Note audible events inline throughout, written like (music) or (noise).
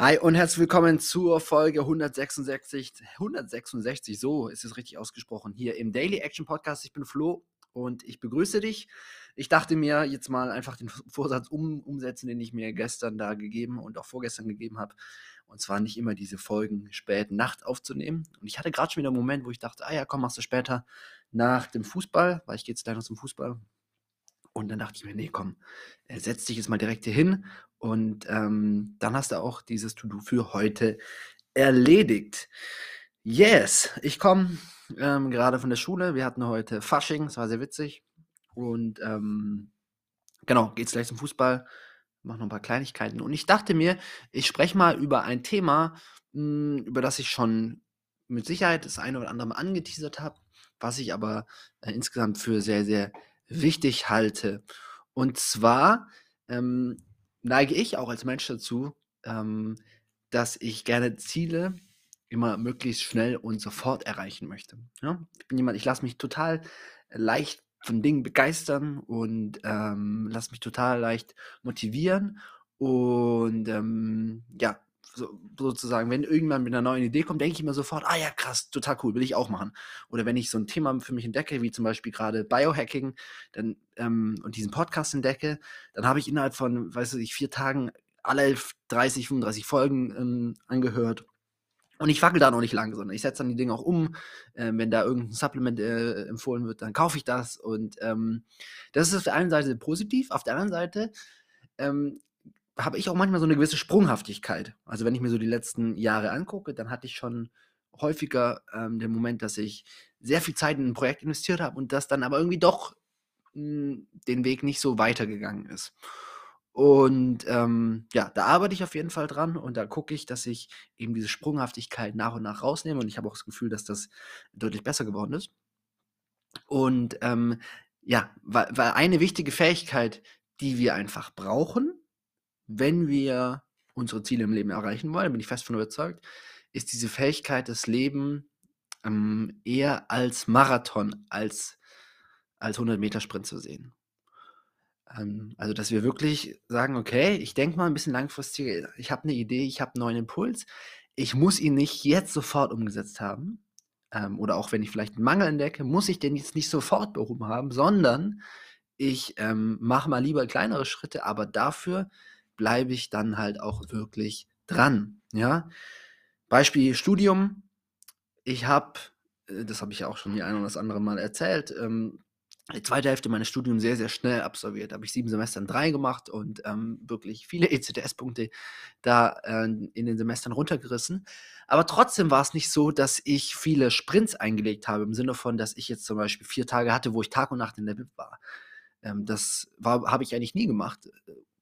Hi und herzlich willkommen zur Folge 166. 166, so ist es richtig ausgesprochen, hier im Daily Action Podcast. Ich bin Flo und ich begrüße dich. Ich dachte mir jetzt mal einfach den Vorsatz um, umsetzen, den ich mir gestern da gegeben und auch vorgestern gegeben habe. Und zwar nicht immer diese Folgen spät Nacht aufzunehmen. Und ich hatte gerade schon wieder einen Moment, wo ich dachte, ah ja, komm, machst du später nach dem Fußball, weil ich gehe jetzt gleich noch zum Fußball. Und dann dachte ich mir, nee, komm, äh, setz dich jetzt mal direkt hier hin und ähm, dann hast du auch dieses To-Do für heute erledigt. Yes, ich komme ähm, gerade von der Schule. Wir hatten heute Fasching, es war sehr witzig. Und ähm, genau, geht's gleich zum Fußball, mach noch ein paar Kleinigkeiten. Und ich dachte mir, ich spreche mal über ein Thema, mh, hm, über das ich schon mit Sicherheit das eine oder andere mal angeteasert habe, was ich aber äh, insgesamt für sehr, sehr wichtig halte. Und zwar ähm, neige ich auch als Mensch dazu, ähm, dass ich gerne Ziele immer möglichst schnell und sofort erreichen möchte. Ja? Ich bin jemand, ich lasse mich total leicht von Dingen begeistern und ähm, lasse mich total leicht motivieren. Und ähm, ja, so, sozusagen, wenn irgendwann mit einer neuen Idee kommt, denke ich immer sofort, ah ja, krass, total cool, will ich auch machen. Oder wenn ich so ein Thema für mich entdecke, wie zum Beispiel gerade Biohacking, dann ähm, und diesen Podcast entdecke, dann habe ich innerhalb von, weiß ich, vier Tagen alle 30, 35 Folgen ähm, angehört. Und ich wackel da noch nicht lang, sondern ich setze dann die Dinge auch um. Ähm, wenn da irgendein Supplement äh, empfohlen wird, dann kaufe ich das. Und ähm, das ist auf der einen Seite positiv, auf der anderen Seite ähm, habe ich auch manchmal so eine gewisse Sprunghaftigkeit. Also wenn ich mir so die letzten Jahre angucke, dann hatte ich schon häufiger ähm, den Moment, dass ich sehr viel Zeit in ein Projekt investiert habe und das dann aber irgendwie doch mh, hm, den Weg nicht so weitergegangen ist. Und ähm, ja, da arbeite ich auf jeden Fall dran und da gucke ich, dass ich eben diese Sprunghaftigkeit nach und nach rausnehme und ich habe auch das Gefühl, dass das deutlich besser geworden ist. Und ähm, ja, weil, weil eine wichtige Fähigkeit, die wir einfach brauchen, wenn wir unsere Ziele im Leben erreichen wollen, bin ich fest von überzeugt, ist diese Fähigkeit, das Leben ähm, eher als Marathon, als, als 100-Meter-Sprint zu sehen. Ähm, also, dass wir wirklich sagen, okay, ich denke mal ein bisschen langfristig, ich habe eine Idee, ich habe einen neuen Impuls, ich muss ihn nicht jetzt sofort umgesetzt haben. Ähm, oder auch wenn ich vielleicht einen Mangel entdecke, muss ich den jetzt nicht sofort behoben haben, sondern ich ähm, mache mal lieber kleinere Schritte, aber dafür bleibe ich dann halt auch wirklich dran. Ja? Beispiel Studium. Ich habe, äh, das habe ich ja auch schon die ein oder das andere Mal erzählt, ähm, die zweite Hälfte meines Studiums sehr, sehr schnell absolviert. Habe ich sieben Semester in drei gemacht und ähm, wirklich viele (laughs) ECTS-Punkte da äh, in den Semestern runtergerissen. Aber trotzdem war es nicht so, dass ich viele Sprints eingelegt habe, im Sinne von, dass ich jetzt zum Beispiel vier Tage hatte, wo ich Tag und Nacht in der BIP war. Ähm, das habe ich eigentlich nie gemacht.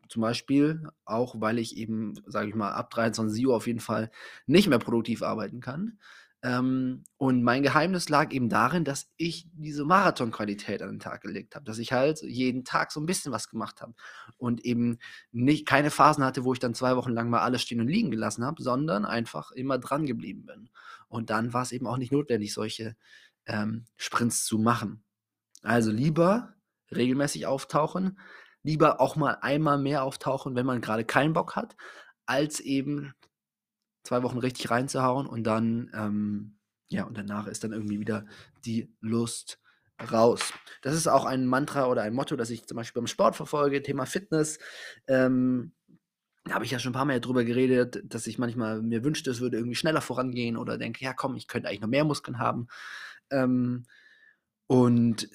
Zum Beispiel auch, weil ich eben, sage ich mal, ab 23 Uhr auf jeden Fall nicht mehr produktiv arbeiten kann. Ähm, und mein Geheimnis lag eben darin, dass ich diese Marathonqualität an den Tag gelegt habe, dass ich halt jeden Tag so ein bisschen was gemacht habe und eben nicht keine Phasen hatte, wo ich dann zwei Wochen lang mal alles stehen und liegen gelassen habe, sondern einfach immer dran geblieben bin. Und dann war es eben auch nicht notwendig, solche ähm, Sprints zu machen. Also lieber regelmäßig auftauchen, lieber auch mal einmal mehr auftauchen, wenn man gerade keinen Bock hat, als eben zwei Wochen richtig reinzuhauen und dann, ähm, ja, und danach ist dann irgendwie wieder die Lust raus. Das ist auch ein Mantra oder ein Motto, das ich zum Beispiel beim Sport verfolge, Thema Fitness. Ähm, da habe ich ja schon ein paar Mal drüber geredet, dass ich manchmal mir wünschte, es würde irgendwie schneller vorangehen oder denke, ja komm, ich könnte eigentlich noch mehr Muskeln haben. Ähm, und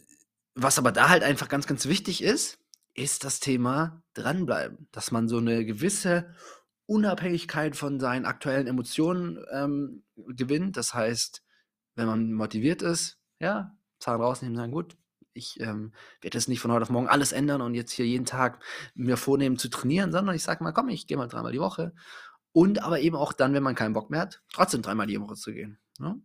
was aber da halt einfach ganz, ganz wichtig ist, ist das Thema dranbleiben. Dass man so eine gewisse Unabhängigkeit von seinen aktuellen Emotionen ähm, gewinnt. Das heißt, wenn man motiviert ist, ja, Zahlen rausnehmen, sagen, gut, ich ähm, werde jetzt nicht von heute auf morgen alles ändern und jetzt hier jeden Tag mir vornehmen zu trainieren, sondern ich sage mal, komm, ich gehe mal dreimal die Woche. Und aber eben auch dann, wenn man keinen Bock mehr hat, trotzdem dreimal die Woche zu gehen. Ne?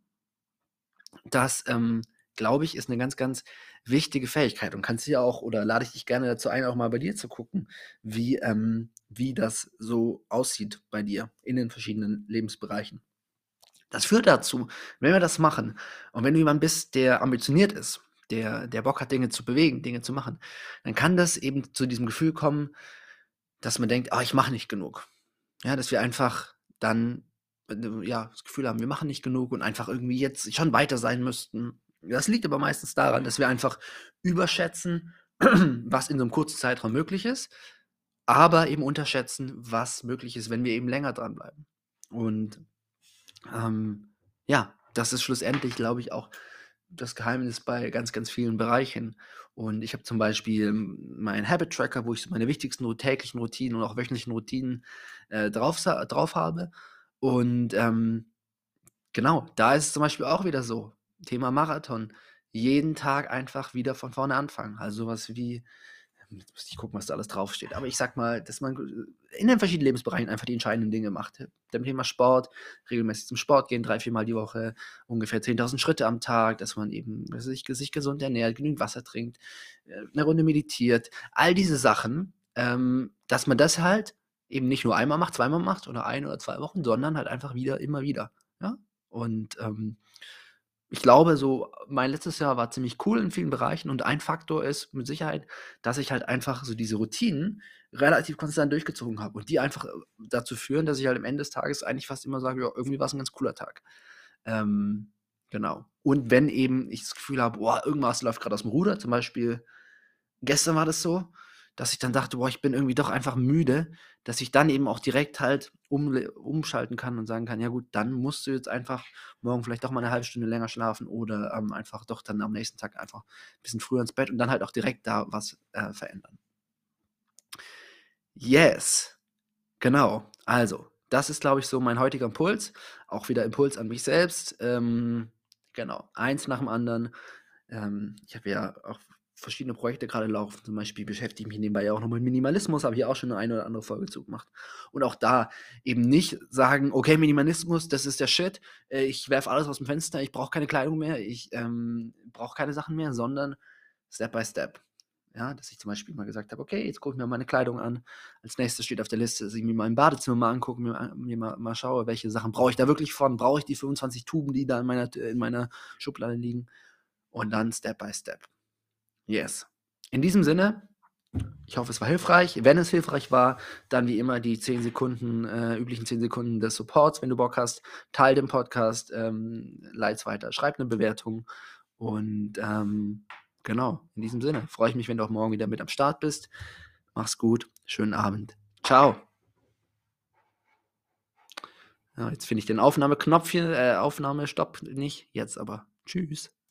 Das ähm, glaube ich, ist eine ganz, ganz wichtige Fähigkeit und kannst dir auch, oder lade ich dich gerne dazu ein, auch mal bei dir zu gucken, wie, ähm, wie das so aussieht bei dir in den verschiedenen Lebensbereichen. Das führt dazu, wenn wir das machen und wenn du jemand bist, der ambitioniert ist, der, der Bock hat, Dinge zu bewegen, Dinge zu machen, dann kann das eben zu diesem Gefühl kommen, dass man denkt, ah, ich mache nicht genug. Ja, dass wir einfach dann äh, ja, das Gefühl haben, wir machen nicht genug und einfach irgendwie jetzt schon weiter sein müssten. Das liegt aber meistens daran, dass wir einfach überschätzen, was in so einem kurzen Zeitraum möglich ist, aber eben unterschätzen, was möglich ist, wenn wir eben länger dranbleiben. Und ähm, ja, das ist schlussendlich, glaube ich, auch das Geheimnis bei ganz, ganz vielen Bereichen. Und ich habe zum Beispiel meinen Habit Tracker, wo ich so meine wichtigsten täglichen Routinen und auch wöchentlichen Routinen äh, drauf, drauf habe. Und ähm, genau, da ist es zum Beispiel auch wieder so. Thema Marathon. Jeden Tag einfach wieder von vorne anfangen. Also sowas wie, jetzt muss ich gucken, was da alles draufsteht. Aber ich sag mal, dass man in den verschiedenen Lebensbereichen einfach die entscheidenden Dinge macht. Dem Thema Sport, regelmäßig zum Sport gehen, drei, viermal die Woche, ungefähr 10.000 Schritte am Tag, dass man eben sich, sich gesund ernährt, genügend Wasser trinkt, äh, eine Runde meditiert. All diese Sachen, ähm, dass man das halt eben nicht nur einmal macht, zweimal macht oder ein oder zwei Wochen, sondern halt einfach wieder, immer wieder. Ja? Und ähm, ich glaube, so mein letztes Jahr war ziemlich cool in vielen Bereichen und ein Faktor ist mit Sicherheit, dass ich halt einfach so diese Routinen relativ konstant durchgezogen habe und die einfach äh, dazu führen, dass ich halt am Ende des Tages eigentlich fast immer sage, ja, irgendwie war es ein ganz cooler Tag. Ähm, genau. Und wenn eben ich das Gefühl habe, boah, irgendwas läuft gerade aus dem Ruder, zum Beispiel gestern war das so, dass ich dann dachte, boah, ich bin irgendwie doch einfach müde, dass ich dann eben auch direkt halt um, umschalten kann und sagen kann, ja gut, dann musst du jetzt einfach morgen vielleicht doch mal eine halbe Stunde länger schlafen oder ähm, einfach doch dann am nächsten Tag einfach ein bisschen früher ins Bett und dann halt auch direkt da was äh, verändern. Yes, genau. Also, das ist, glaube ich, so mein heutiger Impuls. Auch wieder Impuls an mich selbst. Ähm, genau, eins nach dem anderen. Ähm, ich habe ja auch verschiedene Projekte gerade laufen. Zum Beispiel beschäftige ich mich nebenbei auch noch mit Minimalismus, habe ich auch schon eine oder andere Folge zu gemacht. Und auch da eben nicht sagen, okay, Minimalismus, das ist der Shit, äh, ich werfe alles aus dem Fenster, ich brauche keine Kleidung mehr, ich ähm, brauche keine Sachen mehr, sondern Step by Step. Ja, dass ich zum Beispiel mal gesagt habe, okay, jetzt gucke ich mir meine Kleidung an. Als nächstes steht auf der Liste, dass ich mir mein Badezimmer mal angucke, mir, mir mal, mal, schaue, welche Sachen brauche ich da wirklich von, brauche ich die 25 Tuben, die da in meiner, in meiner Schublade liegen. Und dann Step by Step. Yes. In diesem Sinne, ich hoffe, es war hilfreich. Wenn es hilfreich war, dann wie immer die 10 Sekunden, äh, üblichen 10 Sekunden des Supports. Wenn du Bock hast, teile den Podcast, ähm, leite weiter, schreib eine Bewertung. Und ähm, genau, in diesem Sinne freue ich mich, wenn du auch morgen wieder mit am Start bist. Mach's gut, schönen Abend. Ciao. Ja, jetzt finde ich den Aufnahmeknopf hier, äh, Aufnahmestopp nicht, jetzt aber. Tschüss.